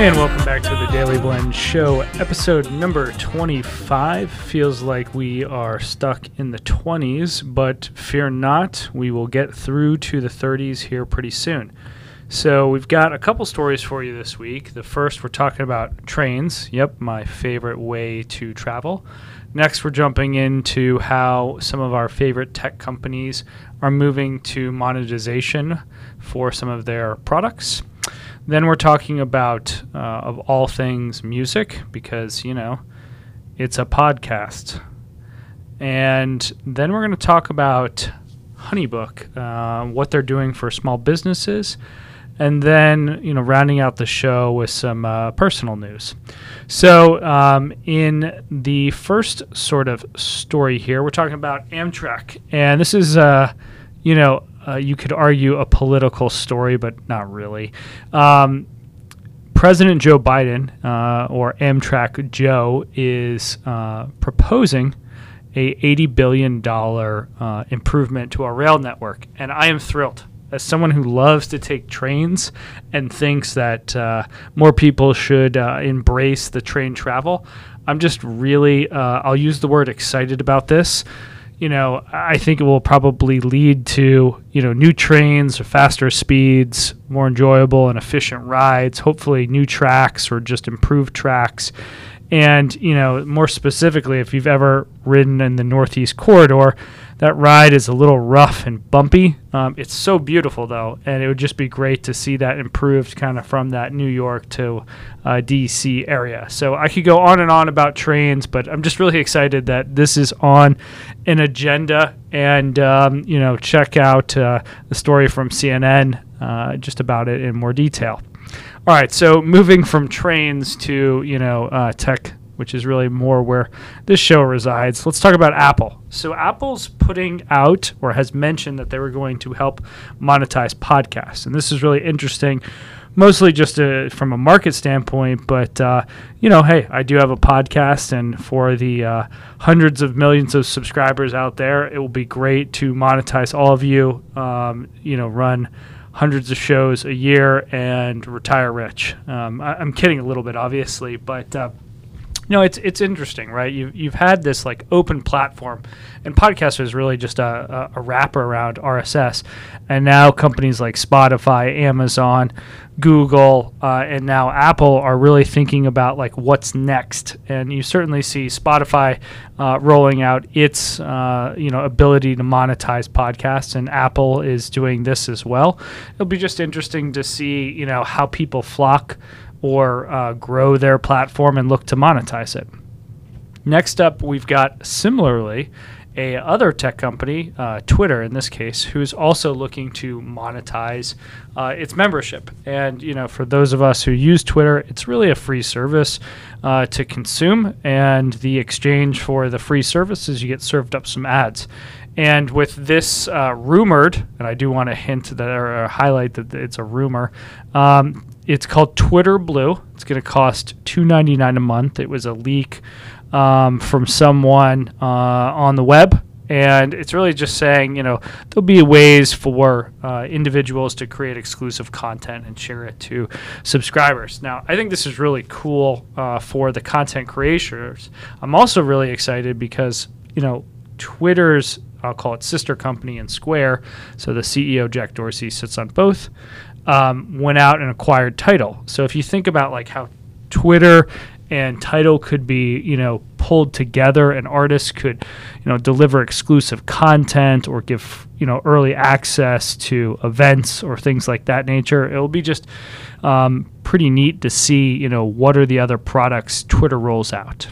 And welcome back to the Dailey Blend Show, episode number 25. Feels like we are stuck in the 20s, but fear not, we will get through to the 30s here pretty soon. So, we've got a couple stories for you this week. The first, we're talking about trains. Yep, my favorite way to travel. Next, we're jumping into how some of our favorite tech companies are moving to monetization for some of their products. Then we're talking about, uh, of all things, music, because, you know, it's a podcast. And then we're going to talk about Honeybook, uh, what they're doing for small businesses, and then, you know, rounding out the show with some uh, personal news. So, um, in the first sort of story here, we're talking about Amtrak. And this is, uh, you know, uh, you could argue a political story, but not really. Um, President Joe Biden, uh, or Amtrak Joe, is uh, proposing a $80 billion uh, improvement to our rail network, and I am thrilled. As someone who loves to take trains and thinks that uh, more people should uh, embrace the train travel, I'm just really, I'll use the word excited about this you know, I think it will probably lead to, you know, new trains, or faster speeds, more enjoyable and efficient rides, hopefully new tracks or just improved tracks. And, you know, more specifically, if you've ever ridden in the Northeast Corridor, that ride is a little rough and bumpy. Um, it's so beautiful though, and it would just be great to see that improved kind of from that New York to uh, DC area. So I could go on and on about trains, but I'm just really excited that this is on an agenda. And um, you know, check out uh, the story from CNN uh, just about it in more detail. All right, so moving from trains to you know uh, tech which is really more where this show resides. Let's talk about Apple. So, Apple's putting out or has mentioned that they were going to help monetize podcasts. And this is really interesting, mostly just a, from a market standpoint. But, uh, you know, hey, I do have a podcast, and for the uh, hundreds of millions of subscribers out there, it will be great to monetize all of you, um, you know, run hundreds of shows a year and retire rich. Um, I, am kidding a little bit, obviously, but uh, no, it's it's interesting, right? You've you've had this like open platform, and podcast is really just a, a, a wrapper around RSS, and now companies like Spotify, Amazon, Google, uh, and now Apple are really thinking about like what's next. And you certainly see Spotify uh, rolling out its uh, you know ability to monetize podcasts, and Apple is doing this as well. It'll be just interesting to see you know how people flock or uh, grow their platform and look to monetize it. Next up, we've got similarly a other tech company, uh, Twitter in this case, who's also looking to monetize uh, its membership. And you know, for those of us who use Twitter, it's really a free service uh, to consume, and the exchange for the free service is you get served up some ads. And with this uh, rumored, and I do want to hint that or highlight that it's a rumor, um, it's called Twitter Blue. It's going to cost two ninety nine a month. It was a leak um, from someone uh, on the web, and it's really just saying, you know, there'll be ways for uh, individuals to create exclusive content and share it to subscribers. Now, I think this is really cool uh, for the content creators. I'm also really excited because, you know, Twitter's I'll call it sister company and Square. So the CEO Jack Dorsey sits on both um, went out and acquired Tidal. So if you think about like how Twitter and Tidal could be, you know, pulled together, and artists could, you know, deliver exclusive content or give, you know, early access to events or things like that nature. It'll be just um, pretty neat to see, you know, what are the other products Twitter rolls out.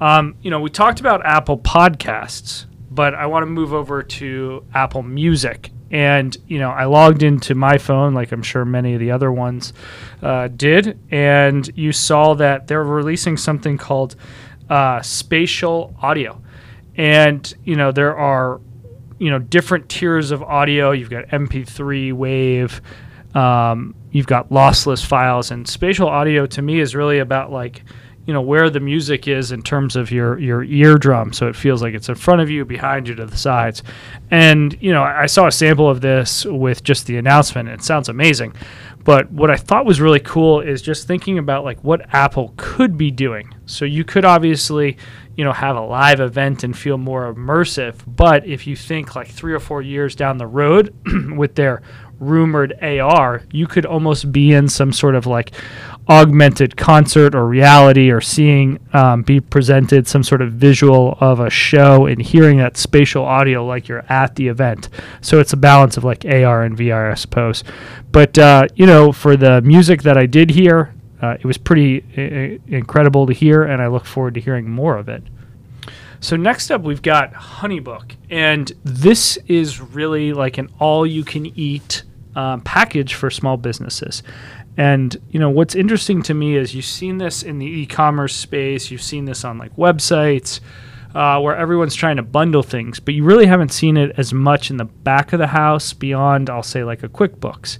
Um, you know, we talked about Apple Podcasts, but I want to move over to Apple Music. And you know i logged into my phone like i'm sure many of the other ones uh, did and you saw that they're releasing something called uh, spatial audio. And you know there are you know different tiers of audio. You've got mp3 wave um, you've got lossless files and spatial audio to me is really about like you know where the music is in terms of your your eardrum so it feels like it's in front of you behind you to the sides. And you know i saw a sample of this with just the announcement it sounds amazing. But what i thought was really cool is just thinking about like what apple could be doing. So you could obviously you know have a live event and feel more immersive but if you think like 3 or 4 years down the road with their rumored AR, you could almost be in some sort of like augmented concert or reality or seeing um, be presented some sort of visual of a show and hearing that spatial audio like you're at the event. So it's a balance of like AR and VR, I suppose. But, uh, you know, for the music that I did hear, uh, it was pretty I- incredible to hear, and I look forward to hearing more of it. So next up, we've got Honeybook, and this is really like an all-you-can-eat um, package for small businesses. And you know what's interesting to me is you've seen this in the e-commerce space, you've seen this on like websites. Uh, where everyone's trying to bundle things, but you really haven't seen it as much in the back of the house beyond, I'll say, like a QuickBooks.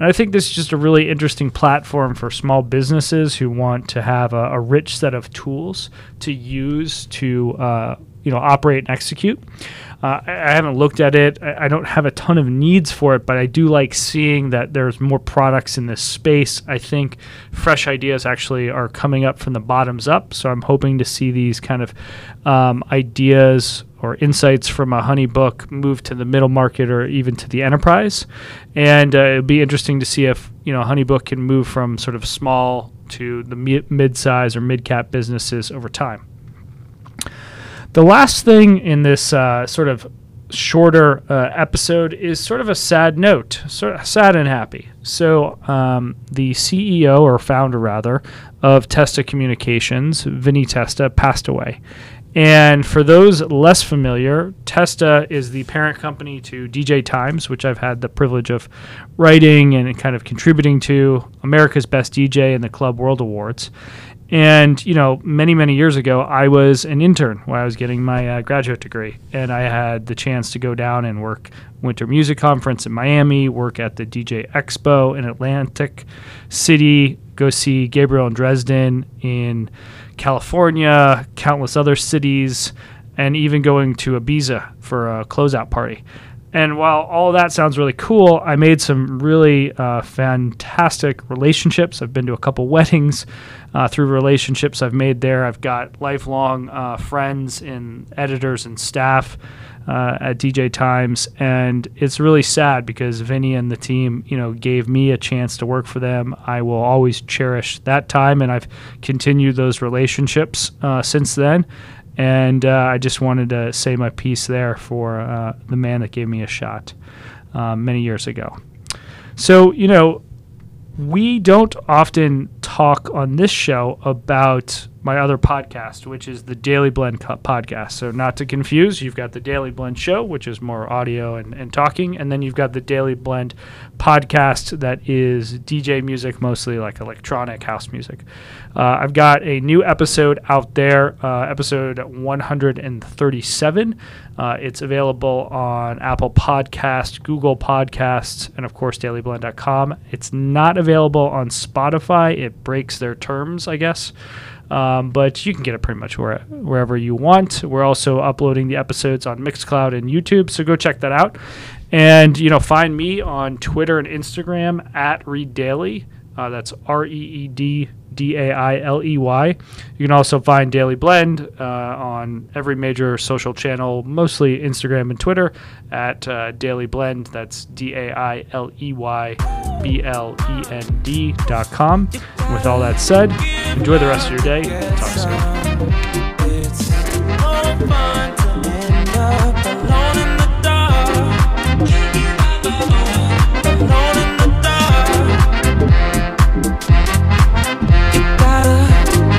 And I think this is just a really interesting platform for small businesses who want to have a, a rich set of tools to use to uh, you know operate and execute. Uh, I, haven't looked at it. I, I don't have a ton of needs for it, but I do like seeing that there's more products in this space. I think fresh ideas actually are coming up from the bottoms up. So I'm hoping to see these kind of um, ideas or insights from a honeybook move to the middle market or even to the enterprise. And uh, it'd be interesting to see if you know honeybook can move from sort of small to the mid-size or mid-cap businesses over time. The last thing in this uh, sort of shorter uh, episode is sort of a sad note, sort of sad and happy. So, um, the CEO or founder, rather, of Testa Communications, Vinny Testa, passed away. And for those less familiar, Testa is the parent company to DJ Times, which I've had the privilege of writing and kind of contributing to America's Best DJ and the Club World Awards. And you know, many many years ago, I was an intern while I was getting my uh, graduate degree, and I had the chance to go down and work Winter Music Conference in Miami, work at the DJ Expo in Atlantic City, go see Gabriel and Dresden in California, countless other cities, and even going to Ibiza for a closeout party. And while all that sounds really cool, I made some really uh, fantastic relationships. I've been to a couple weddings uh, through relationships I've made there. I've got lifelong uh, friends and editors and staff uh, at DJ Times, and it's really sad because Vinny and the team, you know, gave me a chance to work for them. I will always cherish that time, and I've continued those relationships uh, since then. And uh, I just wanted to say my piece there for uh, the man that gave me a shot uh, many years ago. So, you know, we don't often talk on this show about my other podcast, which is the Dailey Blend podcast. So, not to confuse, you've got the Dailey Blend show, which is more audio and, and talking, and then you've got the Dailey Blend podcast that is DJ music, mostly like electronic house music. Uh, I've got a new episode out there, uh, episode 137. Uh, it's available on Apple Podcast, Google Podcasts, and of course daileyblend.com. It's not available on Spotify. It breaks their terms, I guess. Um, but you can get it pretty much where, wherever you want. We're also uploading the episodes on Mixcloud and YouTube, so go check that out. And you know, find me on Twitter and Instagram at Reed Dailey. Uh, that's R E E D D A I L E Y. You can also find Dailey Blend uh, on every major social channel, mostly Instagram and Twitter, at uh, Dailey Blend. That's D A I L E Y B L E N D dot com. With all that said, enjoy the rest of your day. Talk soon.